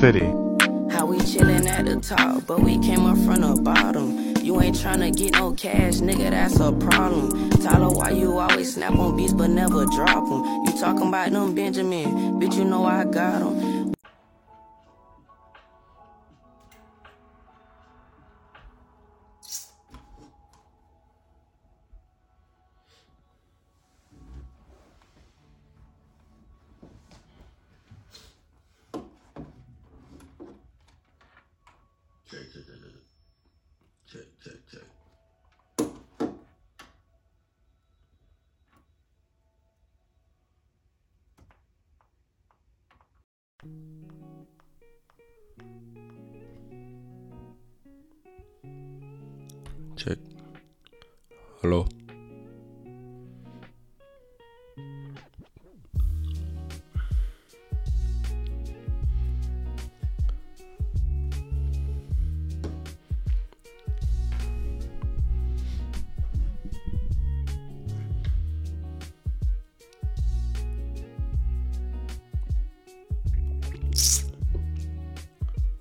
Fitty. How we chillin' at the top, but we came up from the bottom. You ain't tryna get no cash, nigga, that's a problem. Tyler, why you always snap on beats but never drop them? You talking about them Benjamin, bitch, you know I got them.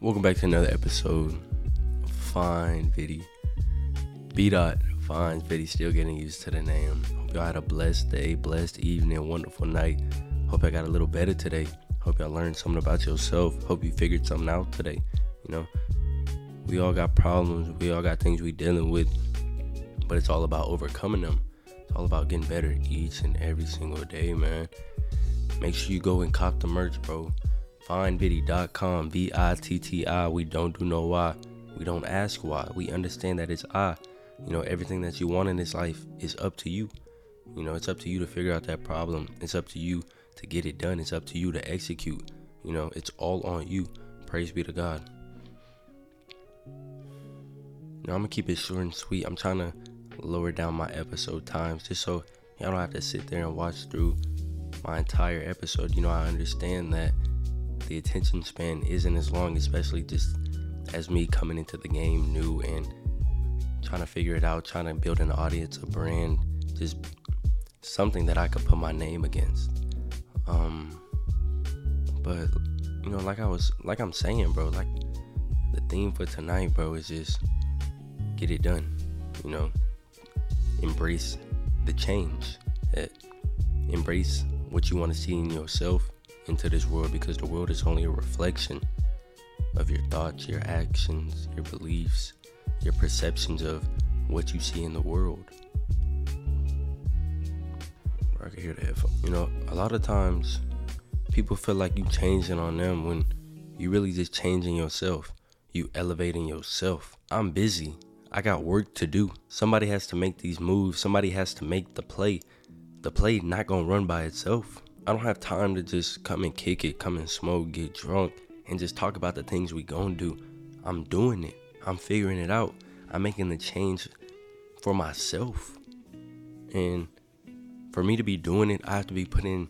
Welcome back to another episode of Fine ViTTi. B dot Fine ViTTi still getting used to the name. Hope y'all had a blessed day, blessed evening, wonderful night. Hope I got a little better today. Hope y'all learned something about yourself. Hope you figured something out today. You know, we all got problems. We all got things we dealing with, but it's all about overcoming them. It's all about getting better each and every single day, man. Make sure you go and cop the merch, bro. FindViTTi.com, V I T T I. We don't do no why. We don't ask why. We understand that it's I. You know, everything that you want in this life is up to you. You know, it's up to you to figure out that problem. It's up to you to get it done. It's up to you to execute. You know, it's all on you. Praise be to God. Now, I'm going to keep it short and sweet. I'm trying to lower down my episode times just so y'all don't have to sit there and watch through my entire episode. You know, I understand that the attention span isn't as long, especially just as me coming into the game new and trying to figure it out, trying to build an audience, a brand, just something that I could put my name against. Um, but you know, like I was, like I'm saying, bro, like the theme for tonight, bro, is just get it done. You know, embrace the change. That embrace what you want to see in yourself into this world because the world is only a reflection of your thoughts, your actions, your beliefs, your perceptions of what you see in the world. I can hear the headphone. You know, a lot of times people feel like you changing on them when you really just changing yourself. You elevating yourself. I'm busy. I got work to do. Somebody has to make these moves. Somebody has to make the play. The play not gonna run by itself. I don't have time to just come and kick it, come and smoke, get drunk, and just talk about the things we gonna do. I'm doing it. I'm figuring it out. I'm making the change for myself. And for me to be doing it, I have to be putting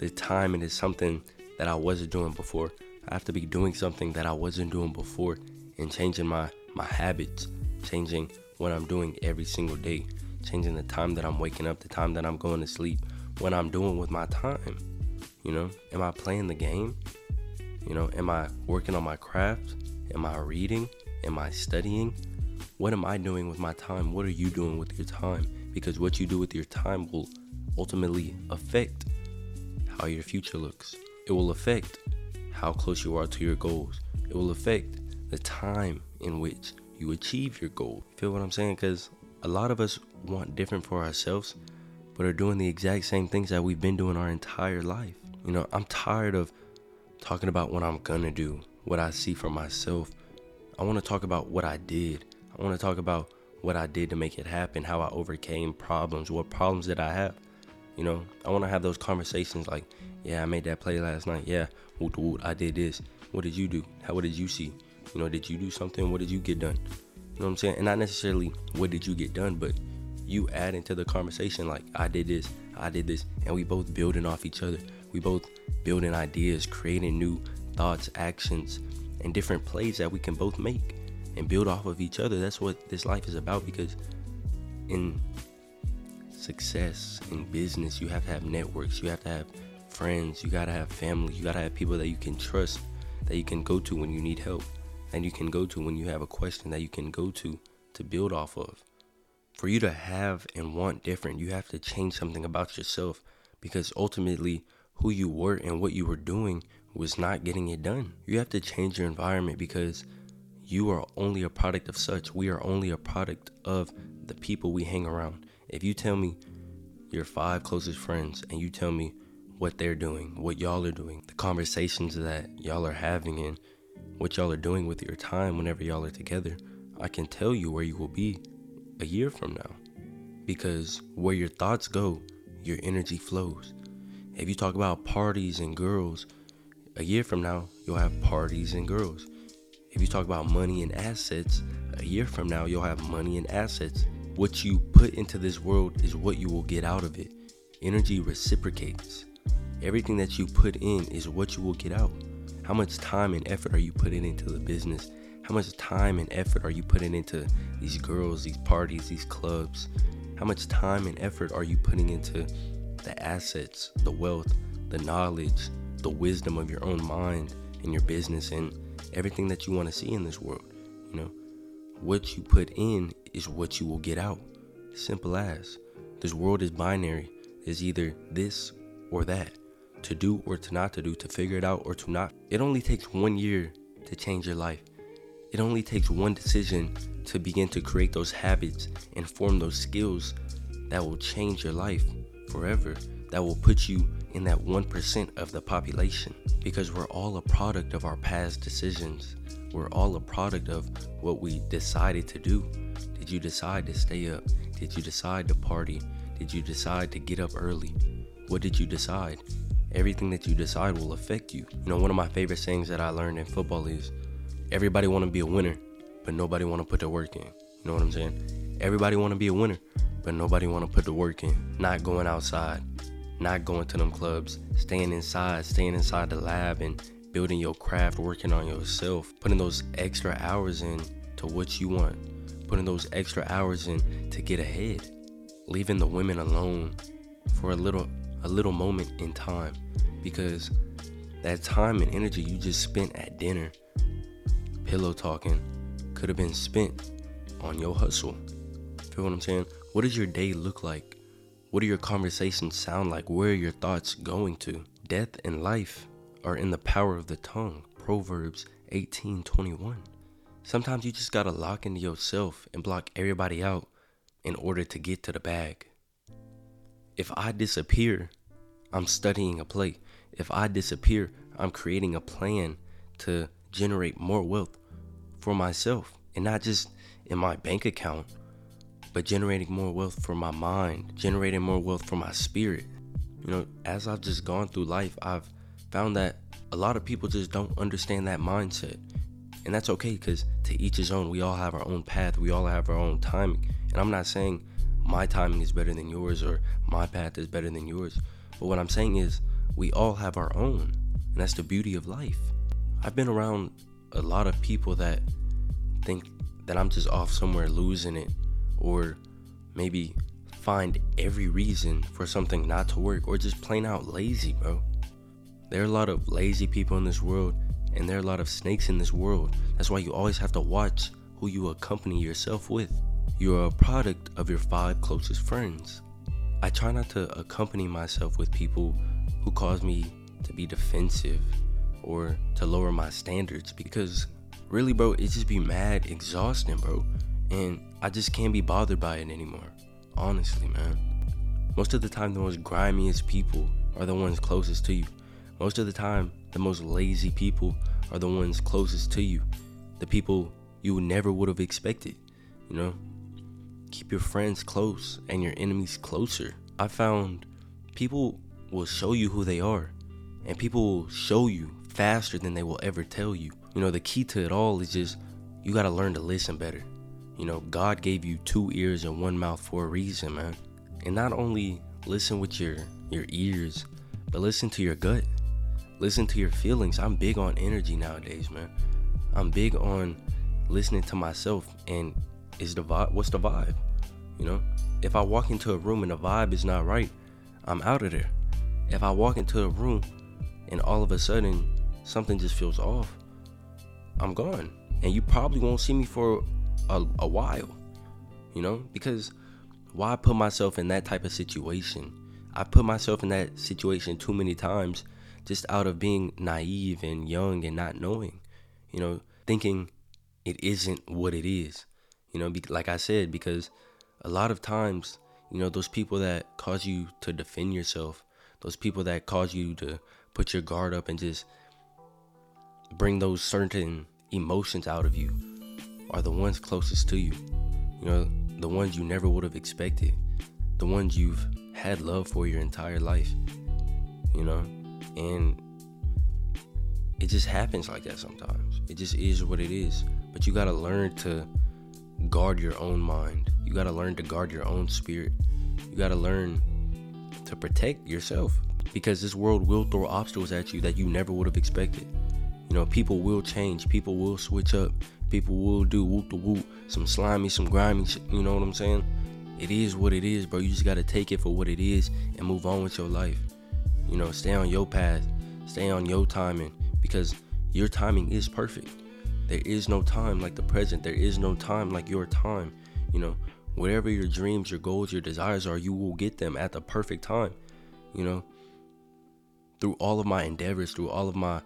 the time into something that I wasn't doing before. I have to be doing something that I wasn't doing before and changing my, my habits, changing what I'm doing every single day, changing the time that I'm waking up, the time that I'm going to sleep, what I'm doing with my time. You know, am I playing the game? You know, am I working on my craft? Am I reading? Am I studying? What am I doing with my time? What are you doing with your time? Because what you do with your time will ultimately affect how your future looks. It will affect how close you are to your goals. It will affect the time in which you achieve your goal. Feel what I'm saying? Because a lot of us want different for ourselves, but are doing the exact same things that we've been doing our entire life. You know, I'm tired of talking about what I'm gonna do, what I see for myself. I wanna talk about what I did. I wanna talk about what I did to make it happen, how I overcame problems, what problems did I have. You know, I wanna have those conversations like, yeah, I made that play last night. Yeah, I did this. What did you do? How what did you see? You know, did you do something? What did you get done? You know what I'm saying? And not necessarily what did you get done, but you add into the conversation like I did this, I did this, and we both building off each other. We both building ideas, creating new thoughts, actions, and different plays that we can both make and build off of each other. That's what this life is about because in success, in business, you have to have networks, you have to have friends, you gotta have family, you gotta have people that you can trust that you can go to when you need help, and you can go to when you have a question that you can go to to build off of. For you to have and want different, you have to change something about yourself because ultimately, who you were and what you were doing was not getting it done. You have to change your environment because you are only a product of such. We are only a product of the people we hang around. If you tell me your five closest friends and you tell me what they're doing, what y'all are doing, the conversations that y'all are having, and what y'all are doing with your time whenever y'all are together, I can tell you where you will be a year from now. Because where your thoughts go, your energy flows. If you talk about parties and girls, a year from now, you'll have parties and girls. If you talk about money and assets, a year from now, you'll have money and assets. What you put into this world is what you will get out of it. Energy reciprocates. Everything that you put in is what you will get out. How much time and effort are you putting into the business? How much time and effort are you putting into these girls, these parties, these clubs? How much time and effort are you putting into the assets, the wealth, the knowledge, the wisdom of your own mind and your business and everything that you want to see in this world? You know, what you put in is what you will get out. Simple as. This world is binary. It's either this or that. To do or to not to do, to figure it out or to not. It only takes one year to change your life. It only takes one decision to begin to create those habits and form those skills that will change your life forever, that will put you in that 1% of the population. Because we're all a product of our past decisions. We're all a product of what we decided to do. Did you decide to stay up? Did you decide to party? Did you decide to get up early? What did you decide? Everything that you decide will affect you. You know, one of my favorite sayings that I learned in football is everybody want to be a winner, but nobody want to put the work in. You know what I'm saying? Everybody want to be a winner, but nobody want to put the work in. Not going outside, not going to them clubs, staying inside, staying inside the lab and building your craft, working on yourself, putting those extra hours in to what you want, putting those extra hours in to get ahead, leaving the women alone for a little a little moment in time because that time and energy you just spent at dinner pillow talking could have been spent on your hustle. Feel what I'm saying? What does your day look like? What do your conversations sound like? Where are your thoughts going to? Death and life are in the power of the tongue. Proverbs 18:21. Sometimes you just got to lock into yourself and block everybody out in order to get to the bag. If I disappear, I'm studying a play. If I disappear, I'm creating a plan to generate more wealth for myself and not just in my bank account, but generating more wealth for my mind, generating more wealth for my spirit. You know, as I've just gone through life, I've found that a lot of people just don't understand that mindset. And that's okay because to each his own, we all have our own path, we all have our own timing. And I'm not saying my timing is better than yours or my path is better than yours. But what I'm saying is we all have our own. And that's the beauty of life. I've been around a lot of people that think that I'm just off somewhere losing it or maybe find every reason for something not to work or just plain out lazy, bro. There are a lot of lazy people in this world and there are a lot of snakes in this world. That's why you always have to watch who you accompany yourself with. You are a product of your five closest friends. I try not to accompany myself with people who cause me to be defensive or to lower my standards because really, bro, it just be mad exhausting, bro. And I just can't be bothered by it anymore. Honestly, man. Most of the time, the most grimiest people are the ones closest to you. Most of the time, the most lazy people are the ones closest to you. The people you never would have expected, you know? keep your friends close and your enemies closer. I found people will show you who they are, and people will show you faster than they will ever tell you. You know, the key to it all is just you got to learn to listen better. You know, God gave you two ears and one mouth for a reason, man. And not only listen with your your ears, but listen to your gut. Listen to your feelings. I'm big on energy nowadays, man. I'm big on listening to myself and is the vibe what's the vibe you know if i walk into a room and the vibe is not right i'm out of there if i walk into a room and all of a sudden something just feels off I'm gone. And you probably won't see me for a, a while, you know, because why put myself in that type of situation? I put myself in that situation too many times just out of being naive and young and not knowing, you know, thinking it isn't what it is, you know, like I said, because a lot of times, you know, those people that cause you to defend yourself, those people that cause you to put your guard up and just bring those certain emotions out of you are the ones closest to you. You know, the ones you never would have expected, the ones you've had love for your entire life. You know, and it just happens like that sometimes. It just is what it is. But you got to learn to guard your own mind. You got to learn to guard your own spirit. You got to learn to protect yourself because this world will throw obstacles at you that you never would have expected. You know, people will change, people will switch up, people will do whoop the whoop, some slimy, some grimy you know what I'm saying? It is what it is, bro. You just gotta take it for what it is and move on with your life. You know, stay on your path, stay on your timing because your timing is perfect. There is no time like the present, there is no time like your time. You know, whatever your dreams, your goals, your desires are, you will get them at the perfect time. You know, through all of my endeavors, through all of my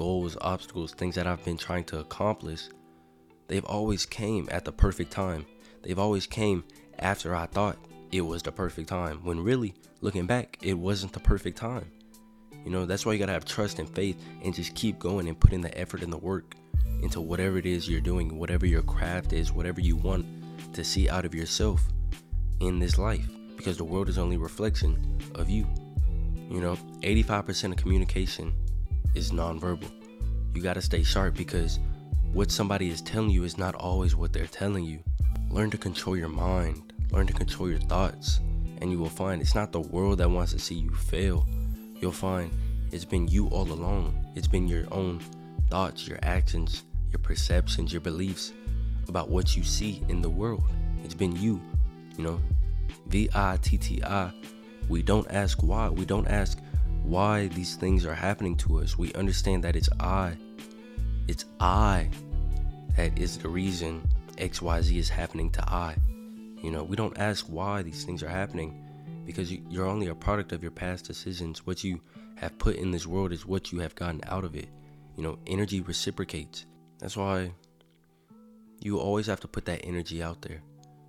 goals, obstacles, things that I've been trying to accomplish, they've always came at the perfect time. They've always came after I thought it was the perfect time. When really, looking back, it wasn't the perfect time. You know, that's why you gotta have trust and faith and just keep going and put in the effort and the work into whatever it is you're doing, whatever your craft is, whatever you want to see out of yourself in this life. Because the world is only a reflection of you. You know, 85% of communication is nonverbal. You got to stay sharp because what somebody is telling you is not always what they're telling you. Learn to control your mind, learn to control your thoughts, and you will find it's not the world that wants to see you fail. You'll find it's been you all along. It's been your own thoughts, your actions, your perceptions, your beliefs about what you see in the world. It's been you, you know. V I T T I we don't ask why. We don't ask why these things are happening to us. We understand that it's I. It's I that is the reason XYZ is happening to I. You know, we don't ask why these things are happening because you're only a product of your past decisions. What you have put in this world is what you have gotten out of it. You know, energy reciprocates. That's why you always have to put that energy out there.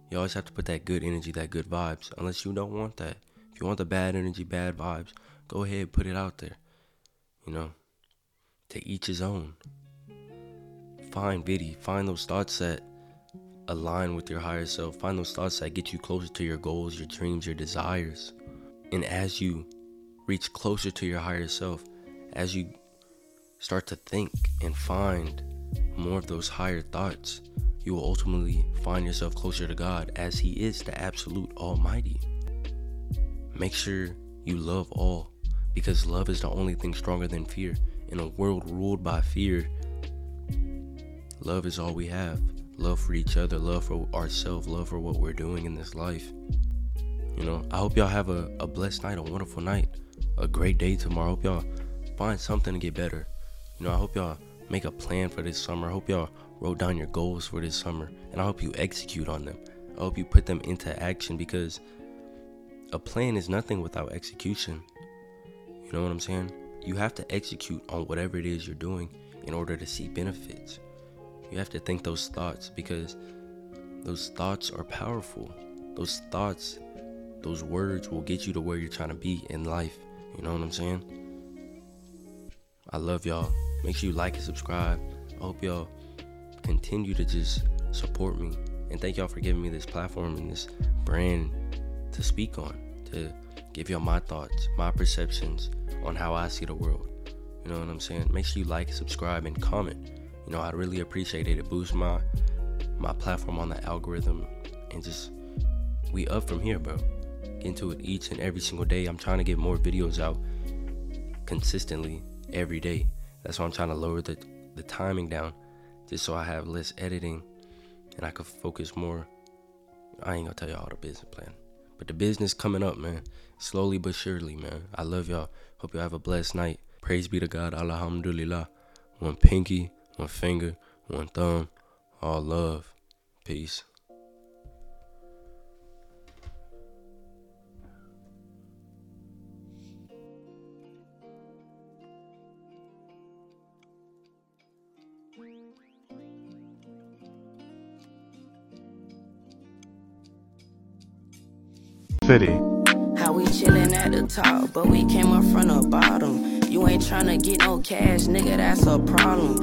You always have to put that good energy, that good vibes, unless you don't want that If you want the bad energy, bad vibes, go ahead, put it out there. You know, to each his own. Find ViTTi, find those thoughts that align with your higher self. Find those thoughts that get you closer to your goals, your dreams, your desires. And as you reach closer to your higher self, as you start to think and find more of those higher thoughts, you will ultimately find yourself closer to God as He is the absolute Almighty. Make sure you love all because love is the only thing stronger than fear. In a world ruled by fear, love is all we have. Love for each other, love for ourselves, love for what we're doing in this life. You know, I hope y'all have a, a blessed night, a wonderful night, a great day tomorrow. I hope y'all find something to get better. You know, I hope y'all make a plan for this summer. I hope y'all wrote down your goals for this summer and I hope you execute on them. I hope you put them into action because a plan is nothing without execution. You know what I'm saying? You have to execute on whatever it is you're doing in order to see benefits. You have to think those thoughts because those thoughts are powerful. Those thoughts, those words will get you to where you're trying to be in life. You know what I'm saying? I love y'all. Make sure you like and subscribe. I hope y'all continue to just support me. And thank y'all for giving me this platform and this brand to speak on, to give y'all my thoughts, my perceptions on how I see the world. You know what I'm saying? Make sure you like, subscribe, and comment. You know, I'd really appreciate it. It boosts my my platform on the algorithm and just we up from here, bro. Get into it each and every single day. I'm trying to get more videos out consistently every day. That's why I'm trying to lower the the timing down just so I have less editing and I could focus more. I ain't gonna tell you all the business plan. But the business coming up, man. Slowly but surely, man. I love y'all. Hope y'all have a blessed night. Praise be to God. Alhamdulillah. One pinky, one finger, one thumb, all love. Peace. City. How we chillin' at the top, but we came up from the bottom. You ain't tryna get no cash, nigga, that's a problem.